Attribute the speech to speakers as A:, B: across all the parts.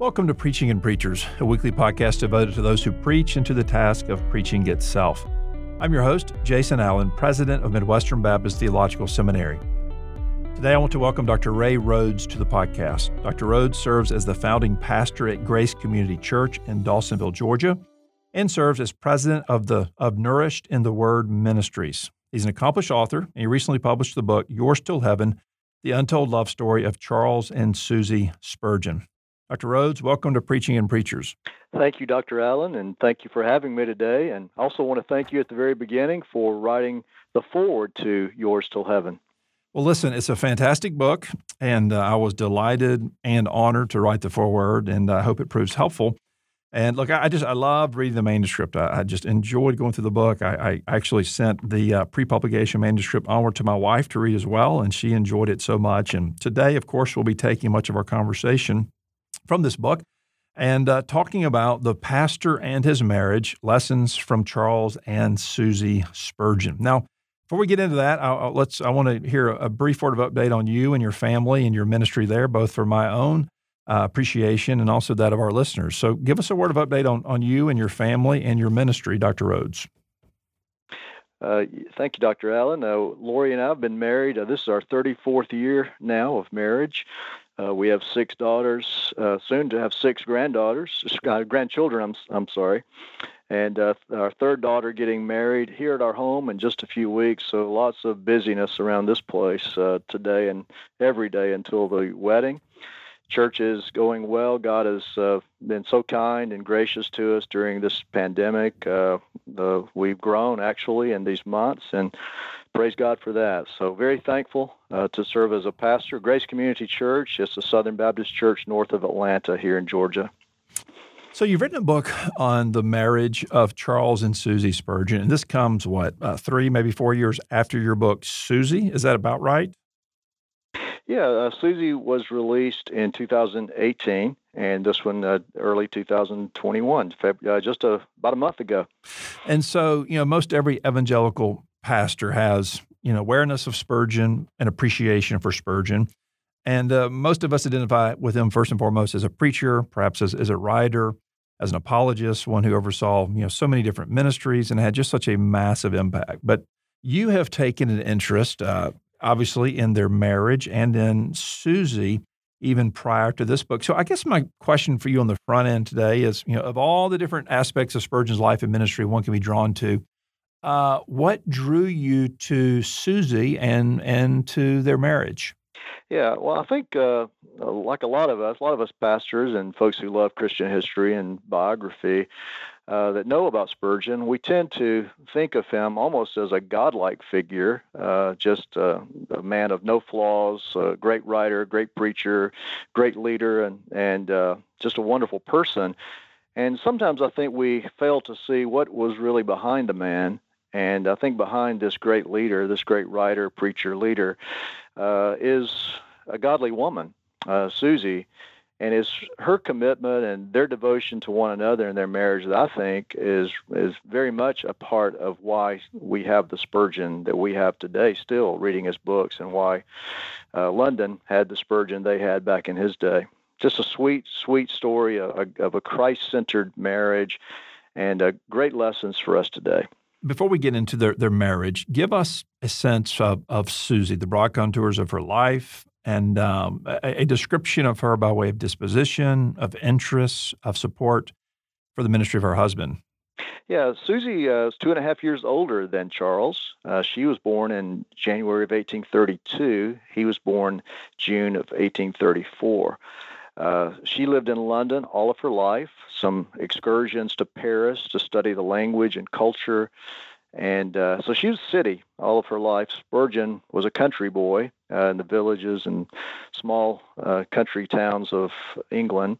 A: Welcome to Preaching and Preachers, a weekly podcast devoted to those who preach and to the task of preaching itself. I'm your host, Jason Allen, president of Midwestern Baptist Theological Seminary. Today, I want to welcome Dr. Ray Rhodes to the podcast. Dr. Rhodes serves as the founding pastor at Grace Community Church in Dawsonville, Georgia, and serves as president of the of Nourished in the Word Ministries. He's an accomplished author, and he recently published the book Yours Till Heaven: The Untold Love Story of Charles and Susie Spurgeon. Dr. Rhodes, welcome to Preaching and Preachers.
B: Thank you, Dr. Allen, and thank you for having me today. And I also want to thank you at the very beginning for writing the foreword to Yours Till Heaven.
A: Well, listen, it's a fantastic book, and uh, I was delighted and honored to write the foreword, and I hope it proves helpful. And look, I just I loved reading the manuscript. I, I just enjoyed going through the book. I, I actually sent the uh, pre-publication manuscript onward to my wife to read as well, and she enjoyed it so much. And today, of course, we'll be taking much of our conversation from this book and uh, talking about the pastor and his marriage lessons from Charles and Susie Spurgeon. Now, before we get into that, I'll, let's I want to hear a brief word of update on you and your family and your ministry there, both for my own uh, appreciation and also that of our listeners. So, give us a word of update on on you and your family and your ministry, Dr. Rhodes.
B: Uh, thank you, Dr. Allen. Uh, Lori and I have been married. Uh, this is our 34th year now of marriage. Uh, we have six daughters, uh, soon to have six granddaughters, uh, grandchildren. I'm I'm sorry, and uh, our third daughter getting married here at our home in just a few weeks. So lots of busyness around this place uh, today and every day until the wedding. Church is going well. God has uh, been so kind and gracious to us during this pandemic. the, we've grown actually in these months and praise God for that. So very thankful uh, to serve as a pastor. Grace Community Church, it's a Southern Baptist church north of Atlanta here in Georgia.
A: So you've written a book on the marriage of Charles and Susie Spurgeon, and this comes what uh, three, maybe four years after your book, Susie. Is that about right?
B: Yeah, uh, Susie was released in 2018, and this one uh, early 2021, Feb- uh, just a, about a month ago.
A: And so, you know, most every evangelical pastor has you know awareness of Spurgeon and appreciation for Spurgeon. And uh, most of us identify with him first and foremost as a preacher, perhaps as, as a writer, as an apologist, one who oversaw you know so many different ministries and had just such a massive impact. But you have taken an interest, uh, obviously, in their marriage and in Susie even prior to this book. So I guess my question for you on the front end today is, you know, of all the different aspects of Spurgeon's life and ministry one can be drawn to, uh, what drew you to Susie and and to their marriage?
B: Yeah, well, I think uh, like a lot of us, a lot of us pastors and folks who love Christian history and biography uh, that know about Spurgeon, we tend to think of him almost as a godlike figure, uh, just uh, a man of no flaws, a great writer, great preacher, great leader, and and uh, just a wonderful person. And sometimes I think we fail to see what was really behind the man and I think behind this great leader, this great writer, preacher, leader, uh, is a godly woman, uh, Susie, and it's her commitment and their devotion to one another in their marriage that I think is is very much a part of why we have the Spurgeon that we have today, still reading his books, and why uh, London had the Spurgeon they had back in his day. Just a sweet, sweet story of, of a Christ-centered marriage, and uh, great lessons for us today
A: before we get into their, their marriage, give us a sense of, of Susie, the broad contours of her life, and um, a, a, description of her by way of disposition, of interests, of support for the ministry of her husband.
B: Yeah, Susie uh, is two and a half years older than Charles. Uh, she was born in January of 1832. He was born June of 1834. Uh, she lived in London all of her life, some excursions to Paris to study the language and culture. And uh, so she was a city all of her life. Spurgeon was a country boy uh, in the villages and small uh, country towns of England.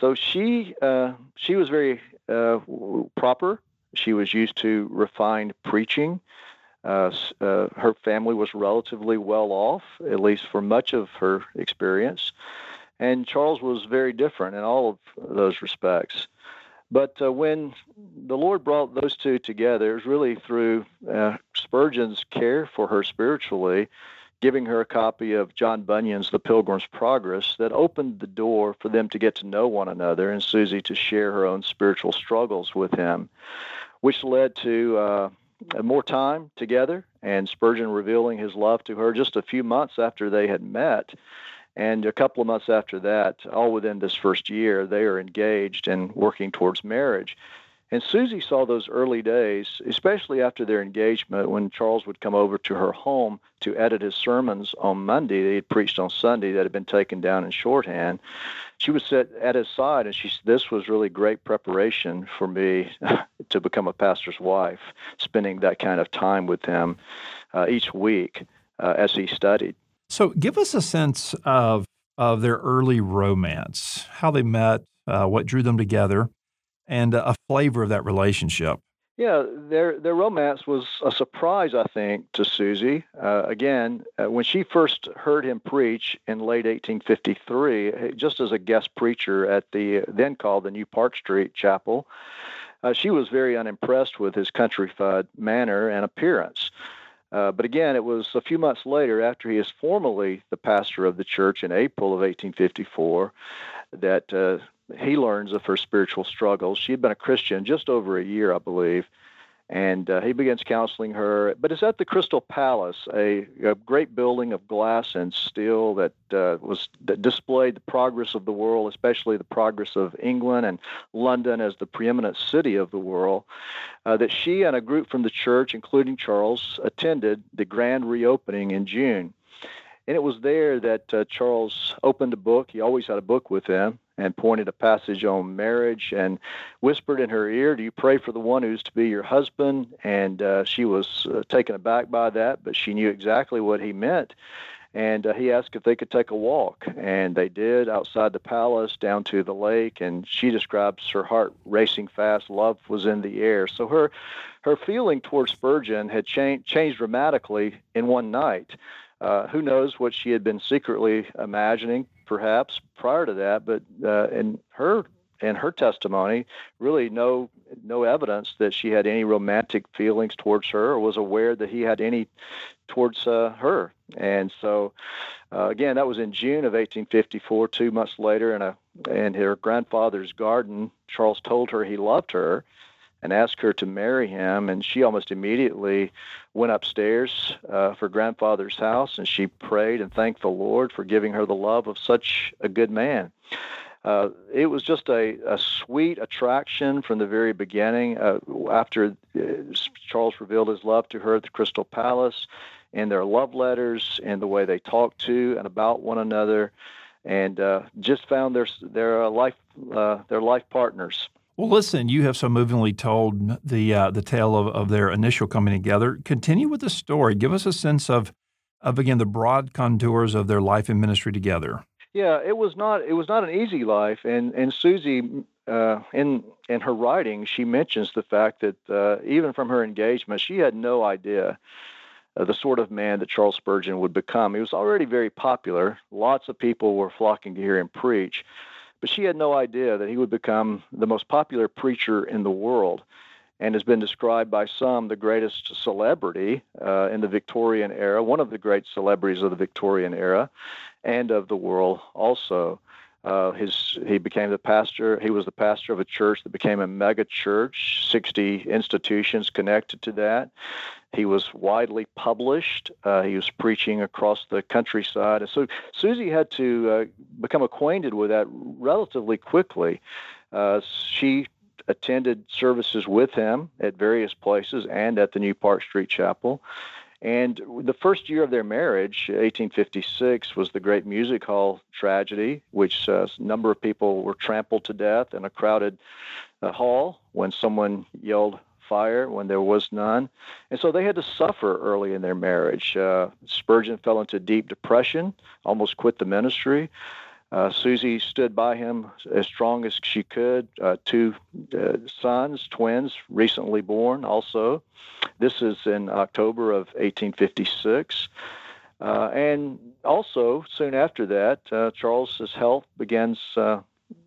B: So she uh, she was very proper. She was used to refined preaching. Uh, uh, her family was relatively well off, at least for much of her experience. And Charles was very different in all of those respects. But uh, when the Lord brought those two together, it was really through uh, Spurgeon's care for her spiritually. giving her a copy of John Bunyan's The Pilgrim's Progress that opened the door for them to get to know one another and Susie to share her own spiritual struggles with him, which led to uh, more time together and Spurgeon revealing his love to her just a few months after they had met. And a couple of months after that, all within this first year, they are engaged and working towards marriage. And Susie saw those early days, especially after their engagement, when Charles would come over to her home to edit his sermons on Monday that he had preached on Sunday that had been taken down in shorthand. She would sit at his side, and she said, This was really great preparation for me to become a pastor's wife, spending that kind of time with him uh, each week uh, as he studied.
A: So, give us a sense of of their early romance, how they met, uh, what drew them together, and a flavor of that relationship.
B: Yeah, their their romance was a surprise, I think, to Susie. Uh, again, uh, when she first heard him preach in late 1853, just as a guest preacher at the then called the New Park Street Chapel, uh, she was very unimpressed with his countrified manner and appearance. Uh, but again, it was a few months later, after he is formally the pastor of the church in April of 1854, that uh, he learns of her spiritual struggles. She had been a Christian just over a year, I believe, and uh, he begins counseling her. But it's at the Crystal Palace, a, a great building of glass and steel that uh, was that displayed the progress of the world, especially the progress of England and London as the preeminent city of the world. Uh, that she and a group from the church, including Charles, attended the grand reopening in June. And it was there that uh, Charles opened a book. He always had a book with him and pointed a passage on marriage and whispered in her ear, Do you pray for the one who's to be your husband? And uh, she was uh, taken aback by that, but she knew exactly what he meant. And uh, he asked if they could take a walk. And they did outside the palace down to the lake. And she describes her heart racing fast. Love was in the air. So her, her feeling towards Spurgeon had cha- changed dramatically in one night. Uh, who knows what she had been secretly imagining, perhaps prior to that? But uh, in her in her testimony, really no no evidence that she had any romantic feelings towards her or was aware that he had any towards uh, her. And so, uh, again, that was in June of 1854. Two months later, in a in her grandfather's garden, Charles told her he loved her and asked her to marry him. And she almost immediately went upstairs uh, for grandfather's house and she prayed and thanked the Lord for giving her the love of such a good man. Uh, it was just a, a sweet attraction from the very beginning. Uh, after uh, Charles revealed his love to her at the Crystal Palace, and their love letters, and the way they talked to and about one another, and uh, just found their their life uh, their life partners.
A: Well, listen, you have so movingly told the uh, the tale of, of their initial coming together. Continue with the story. Give us a sense of of again the broad contours of their life and ministry together.
B: Yeah, it was not it was not an easy life, and and Susie uh, in in her writing she mentions the fact that uh, even from her engagement she had no idea uh, the sort of man that Charles Spurgeon would become. He was already very popular. Lots of people were flocking to hear him preach. But she had no idea that he would become the most popular preacher in the world and has been described by some the greatest celebrity uh, in the Victorian era, one of the great celebrities of the Victorian era and of the world also. Uh, his he became the pastor. He was the pastor of a church that became a mega church. Sixty institutions connected to that. He was widely published. Uh, he was preaching across the countryside, and so Susie had to uh, become acquainted with that relatively quickly. Uh, she attended services with him at various places and at the New Park Street Chapel. And the first year of their marriage, 1856, was the Great Music Hall tragedy, which uh, a number of people were trampled to death in a crowded uh, hall when someone yelled fire when there was none. And so they had to suffer early in their marriage. Uh, Spurgeon fell into deep depression, almost quit the ministry. Uh, Susie stood by him as strong as she could. Uh, two uh, sons, twins, recently born also. This is in October of 1856. Uh, and also, soon after that, uh, Charles's health begins, uh,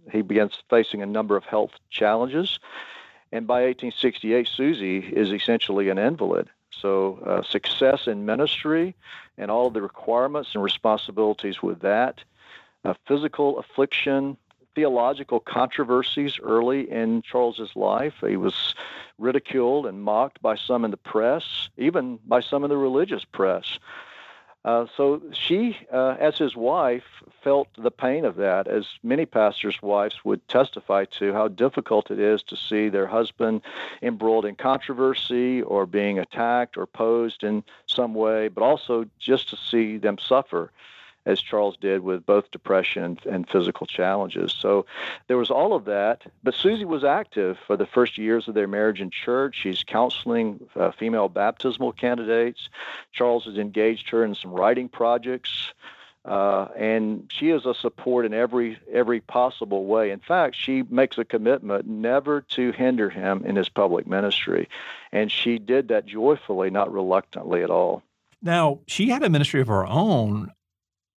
B: he begins facing a number of health challenges. And by 1868, Susie is essentially an invalid. So, uh, success in ministry and all the requirements and responsibilities with that, uh, physical affliction, theological controversies early in Charles's life. He was ridiculed and mocked by some in the press, even by some in the religious press. Uh, so she, uh, as his wife, felt the pain of that, as many pastors' wives would testify to how difficult it is to see their husband embroiled in controversy or being attacked or posed in some way, but also just to see them suffer as Charles did with both depression and, physical challenges. So there was all of that. But Susie was active for the first years of their marriage in church. She's counseling uh, female baptismal candidates. Charles has engaged her in some writing projects. Uh, and she is a support in every every possible way. In fact, she makes a commitment never to hinder him in his public ministry, and she did that joyfully, not reluctantly at all.
A: Now, she had a ministry of her own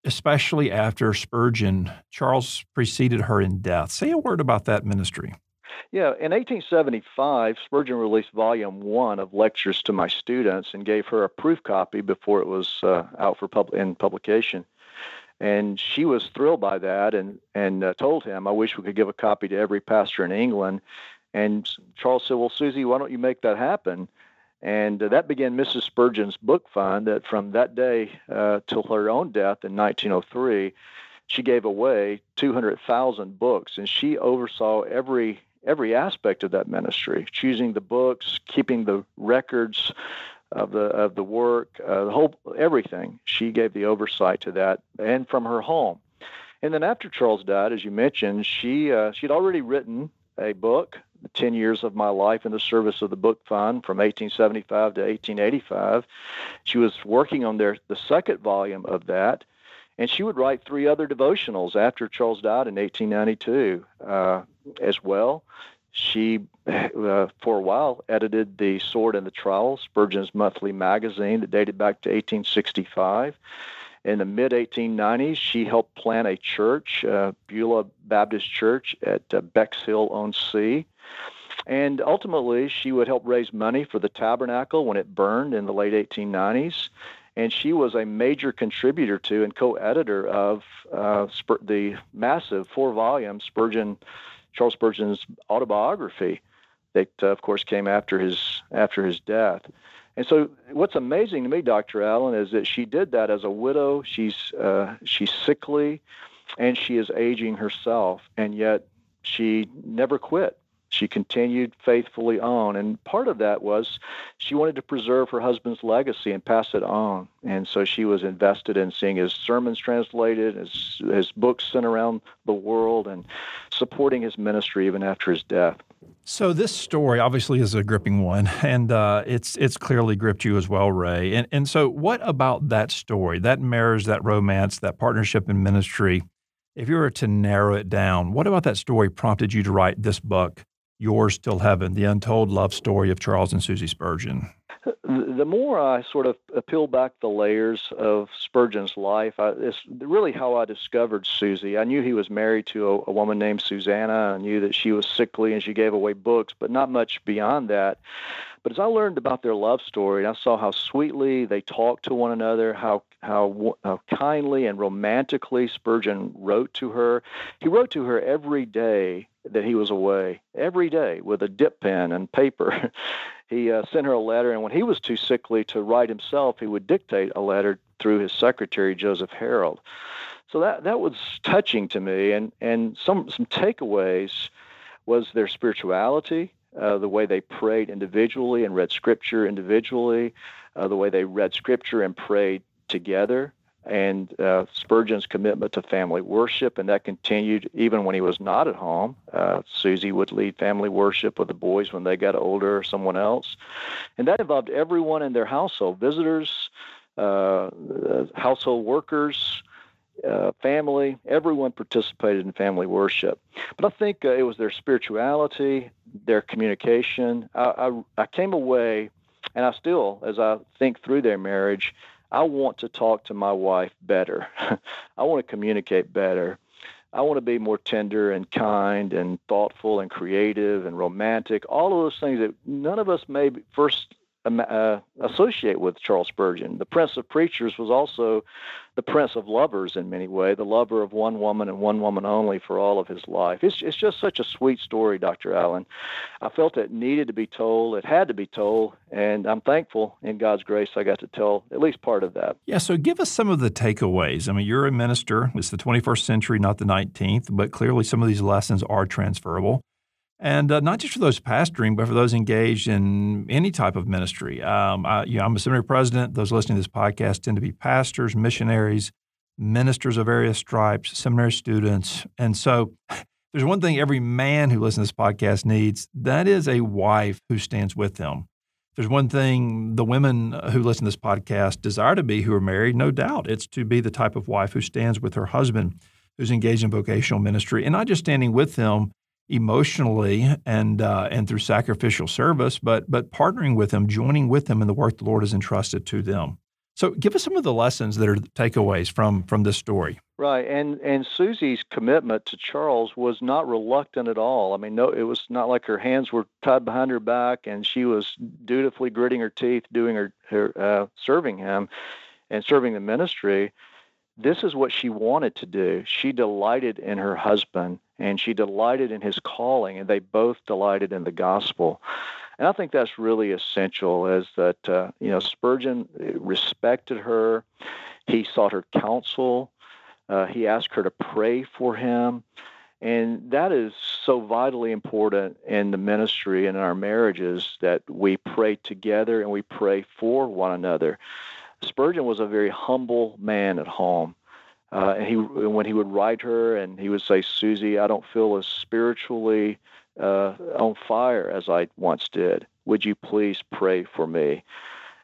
A: especially after Spurgeon, Charles preceded her in death. Say a word about that ministry.
B: Yeah, in 1875, Spurgeon released volume one of lectures to my students and gave her a proof copy before it was uh, out for pub- in publication. And she was thrilled by that and, and uh, told him, I wish we could give a copy to every pastor in England. And Charles said, Well, Susie, why don't you make that happen? And uh, that began Mrs. Spurgeon's book fund that from that day uh, till her own death in 1903, she gave away 200,000 books and she oversaw every every aspect of that ministry, choosing the books, keeping the records of the of the work, uh, the whole everything. She gave the oversight to that and from her home. And then after Charles died, as you mentioned, she uh, she'd already written a book 10 years of my life in the service of the book fund from 1875 to 1885. She was working on their, the second volume of that, and she would write three other devotionals after Charles died in 1892 uh, as well. She, uh, for a while, edited The Sword and the Trowel, Spurgeon's monthly magazine that dated back to 1865. In the mid 1890s, she helped plant a church, uh, Beulah Baptist Church at uh, Bexhill on Sea. And ultimately, she would help raise money for the tabernacle when it burned in the late 1890s. And she was a major contributor to and co editor of uh, Spur- the massive four volume Spurgeon, Charles Spurgeon's autobiography that, uh, of course, came after his, after his death. And so, what's amazing to me, Dr. Allen, is that she did that as a widow. She's uh, she's sickly, and she is aging herself, and yet she never quit she continued faithfully on. And part of that was she wanted to preserve her husband's legacy and pass it on. And so she was invested in seeing his sermons translated, his, his books sent around the world, and supporting his ministry even after his death.
A: So this story obviously is a gripping one, and uh, it's it's clearly gripped you as well, Ray. And and so, what about that story, that marriage, that romance, that partnership in ministry? If you were to narrow it down, what about that story prompted you to write this book Yours Till Heaven, the untold love story of Charles and Susie Spurgeon?
B: The more I sort of peel back the layers of Spurgeon's life, I, it's really how I discovered Susie. I knew he was married to a, a woman named Susanna. I knew that she was sickly and she gave away books, but not much beyond that. But as I learned about their love story, I saw how sweetly they talked to one another, how how, how kindly and romantically Spurgeon wrote to her. He wrote to her every day that he was away, every day with a dip pen and paper. he uh, sent her a letter, and when he was too sickly to write himself, he would dictate a letter through his secretary, Joseph Harrald. So that that was touching to me, and and some some takeaways was their spirituality, uh, the way they prayed individually and read scripture individually, uh, the way they read scripture and prayed together, and uh, Spurgeon's commitment to family worship, and that continued even when he was not at home. Uh, Susie would lead family worship with the boys when they got older, or someone else, and that involved everyone in their household: visitors, uh, household workers. Uh, family, everyone participated in family worship. But I think uh, it was their spirituality, their communication. I, I, I came away, and I still, as I think through their marriage, I want to talk to my wife better. I want to communicate better. I want to be more tender and kind and thoughtful and creative and romantic. All of those things that none of us may first uh, associate with Charles Spurgeon. The Prince of Preachers was also the Prince of Lovers in many ways, the lover of one woman and one woman only for all of his life. It's, it's just such a sweet story, Dr. Allen. I felt it needed to be told, it had to be told, and I'm thankful in God's grace I got to tell at least part of that.
A: Yeah, so give us some of the takeaways. I mean, you're a minister, it's the 21st century, not the 19th, but clearly some of these lessons are transferable. And uh, not just for those pastoring, but for those engaged in any type of ministry. Um, I, you know, I'm a seminary president. Those listening to this podcast tend to be pastors, missionaries, ministers of various stripes, seminary students. And so there's one thing every man who listens to this podcast needs that is a wife who stands with them. There's one thing the women who listen to this podcast desire to be who are married, no doubt. It's to be the type of wife who stands with her husband, who's engaged in vocational ministry, and not just standing with them emotionally and uh, and through sacrificial service, but but partnering with them, joining with them in the work the Lord has entrusted to them. So, give us some of the lessons that are takeaways from from this story.
B: Right, and and Susie's commitment to Charles was not reluctant at all. I mean, no, it was not like her hands were tied behind her back and she was dutifully gritting her teeth, doing her her uh, serving him, and serving the ministry this is what she wanted to do. She delighted in her husband and she delighted in his calling, and they both delighted in the gospel. And I think that's really essential is that, uh, you know, Spurgeon respected her. He sought her counsel. Uh, he asked her to pray for him. And that is so vitally important in the ministry and in our marriages that we pray together and we pray for one another. Spurgeon was a very humble man at home. Uh, and he, when he would write her, and he would say, "Susie, I don't feel as spiritually uh, on fire as I once did. Would you please pray for me?"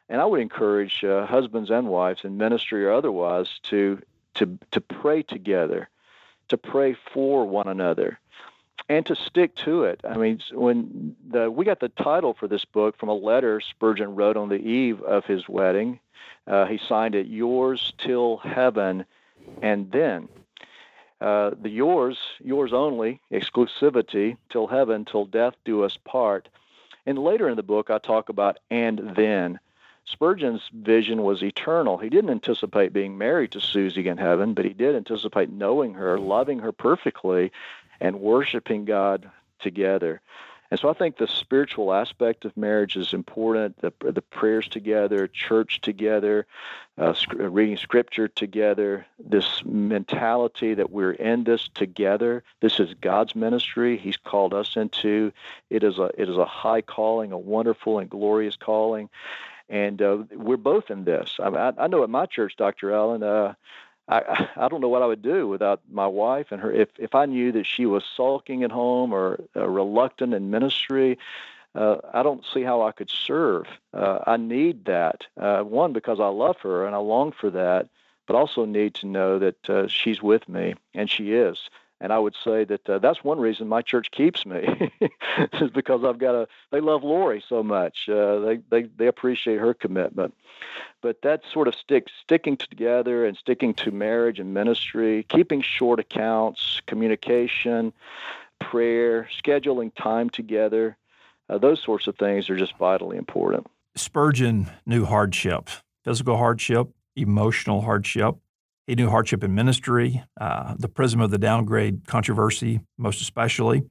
B: And I would encourage uh, husbands and wives in ministry or otherwise to to to pray together, to pray for one another, and to stick to it. I mean, when the we got the title for this book from a letter Spurgeon wrote on the eve of his wedding. Uh, he signed it "Yours till heaven." and then. Uh, the yours, yours only, exclusivity, till heaven, till death do us part. And later in the book, I talk about and then. Spurgeon's vision was eternal. He didn't anticipate being married to Susie in heaven, but he did anticipate knowing her, loving her perfectly, and worshiping God together. And so I think the spiritual aspect of marriage is important. The, the prayers together, church together, uh, sc- reading scripture together, this mentality that we're in this together. This is God's ministry. He's called us into. It is a it is a high calling, a wonderful and glorious calling, and uh, we're both in this. I, I, I know at my church, Dr. Allen. Uh, I, I don't know what I would do without my wife and her. If if I knew that she was sulking at home or uh, reluctant in ministry, uh, I don't see how I could serve. Uh, I need that uh, one because I love her and I long for that, but also need to know that uh, she's with me and she is. And I would say that uh, that's one reason my church keeps me is because I've got a. They love Lori so much. Uh, they they they appreciate her commitment. But that sort of stick sticking together and sticking to marriage and ministry, keeping short accounts, communication, prayer, scheduling time together. Uh, those sorts of things are just vitally important.
A: Spurgeon knew hardship, physical hardship, emotional hardship, he knew hardship in ministry, uh, the prism of the downgrade controversy, most especially.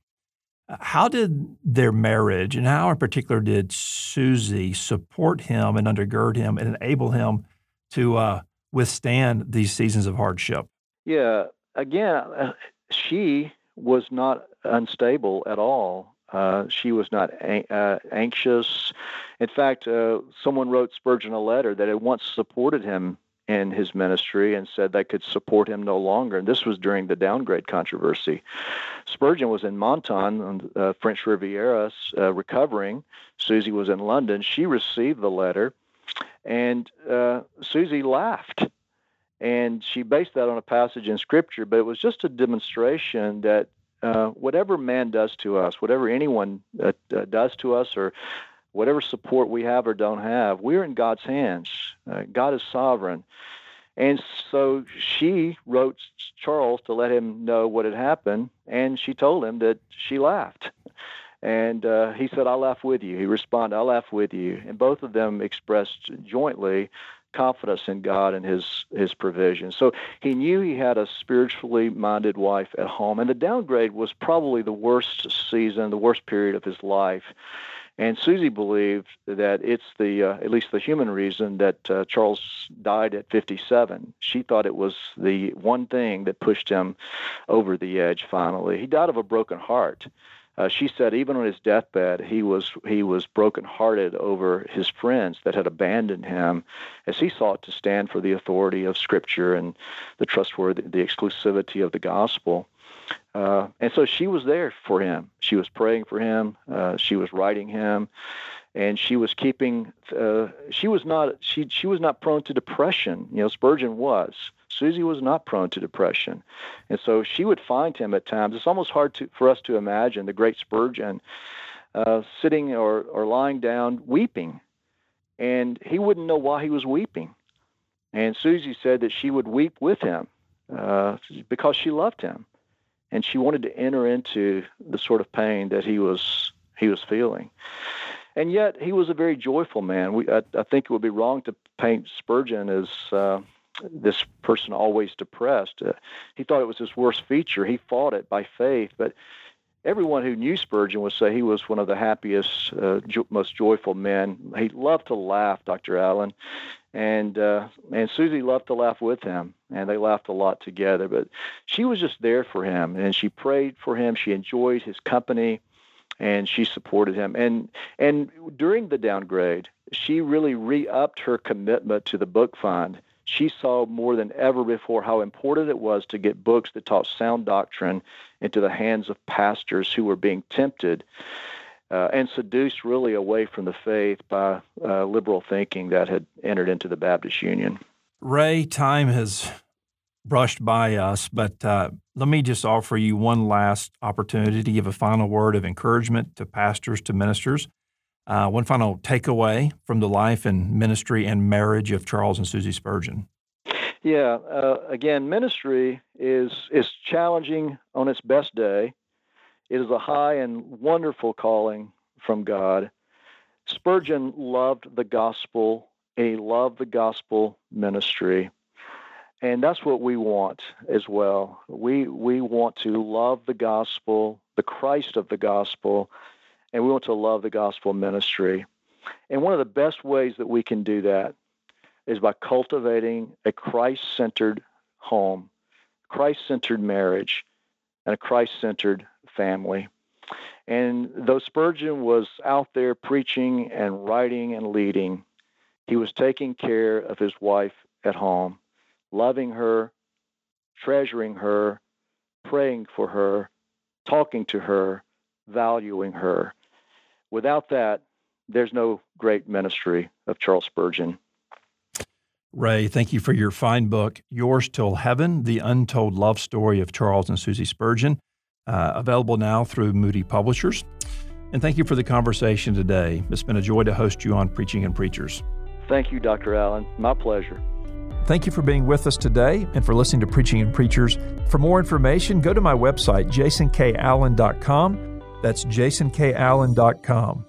A: How did their marriage, and how in particular did Susie support him and undergird him and enable him to uh, withstand these seasons of hardship?
B: Yeah, again, uh, she was not unstable at all. Uh, she was not uh, anxious. In fact, uh, someone wrote Spurgeon a letter that had once supported him in his ministry and said they could support him no longer. And this was during the downgrade controversy. Spurgeon was in Menton on uh, French Riviera uh, recovering. Susie was in London. She received the letter, and uh, Susie laughed. And she based that on a passage in Scripture, but it was just a demonstration that uh, whatever man does to us, whatever anyone uh, does to us, or whatever support we have or don't have, we're in God's hands. Uh, God is sovereign. And so she wrote Charles to let him know what had happened, and she told him that she laughed. And uh, he said, I'll laugh with you. He responded, I'll laugh with you. And both of them expressed jointly confidence in God and his his provision. So he knew he had a spiritually minded wife at home, and the downgrade was probably the worst season, the worst period of his life. And Susie believed that it's the, uh, at least the human reason, that uh, Charles died at 57. She thought it was the one thing that pushed him over the edge finally. He died of a broken heart. Uh, she said even on his deathbed, he was he was brokenhearted over his friends that had abandoned him, as he sought to stand for the authority of Scripture and the trustworthy, the exclusivity of the gospel. Uh, and so she was there for him. She was praying for him. Uh, she was writing him, and she was keeping. Uh, she was not. She she was not prone to depression. You know, Spurgeon was. Susie was not prone to depression. And so she would find him at times. It's almost hard to, for us to imagine the great Spurgeon uh, sitting or, or lying down weeping. And he wouldn't know why he was weeping. And Susie said that she would weep with him uh, because she loved him. And she wanted to enter into the sort of pain that he was he was feeling. And yet he was a very joyful man. We, I, I think it would be wrong to paint Spurgeon as uh, this person always depressed. Uh, he thought it was his worst feature. He fought it by faith, but everyone who knew Spurgeon would say he was one of the happiest, uh, jo- most joyful men. He loved to laugh, Dr. Allen, and uh, and Susie loved to laugh with him, and they laughed a lot together. But she was just there for him, and she prayed for him. She enjoyed his company, and she supported him. And and during the downgrade, she really re-upped her commitment to the book fund she saw more than ever before how important it was to get books that taught sound doctrine into the hands of pastors who were being tempted uh, and seduced really away from the faith by uh, liberal thinking that had entered into the Baptist Union.
A: Ray, time has brushed by us, but uh, let me just offer you one last opportunity to give a final word of encouragement to pastors, to ministers. Uh, one final takeaway from the life and ministry and marriage of Charles and Susie Spurgeon.
B: Yeah, uh, again, ministry is is challenging on its best day. It is a high and wonderful calling from God. Spurgeon loved the gospel. and He loved the gospel ministry. And that's what we want as well. We we want to love the gospel, the Christ of the gospel, and we want to love the gospel ministry. And one of the best ways that we can do that is by cultivating a Christ centered home, Christ centered marriage, and a Christ centered family. And though Spurgeon was out there preaching and writing and leading, he was taking care of his wife at home, loving her, treasuring her, praying for her, talking to her, valuing her. Without that, there's no great ministry of Charles Spurgeon.
A: Ray, thank you for your fine book, Yours Till Heaven The Untold Love Story of Charles and Susie Spurgeon, uh, available now through Moody Publishers. And thank you for the conversation today. It's been a joy to host you on Preaching and Preachers.
B: Thank you, Dr. Allen. My pleasure.
A: Thank you for being with us today and for listening to Preaching and Preachers. For more information, go to my website, jasonkallen.com. That's jasonkallen.com.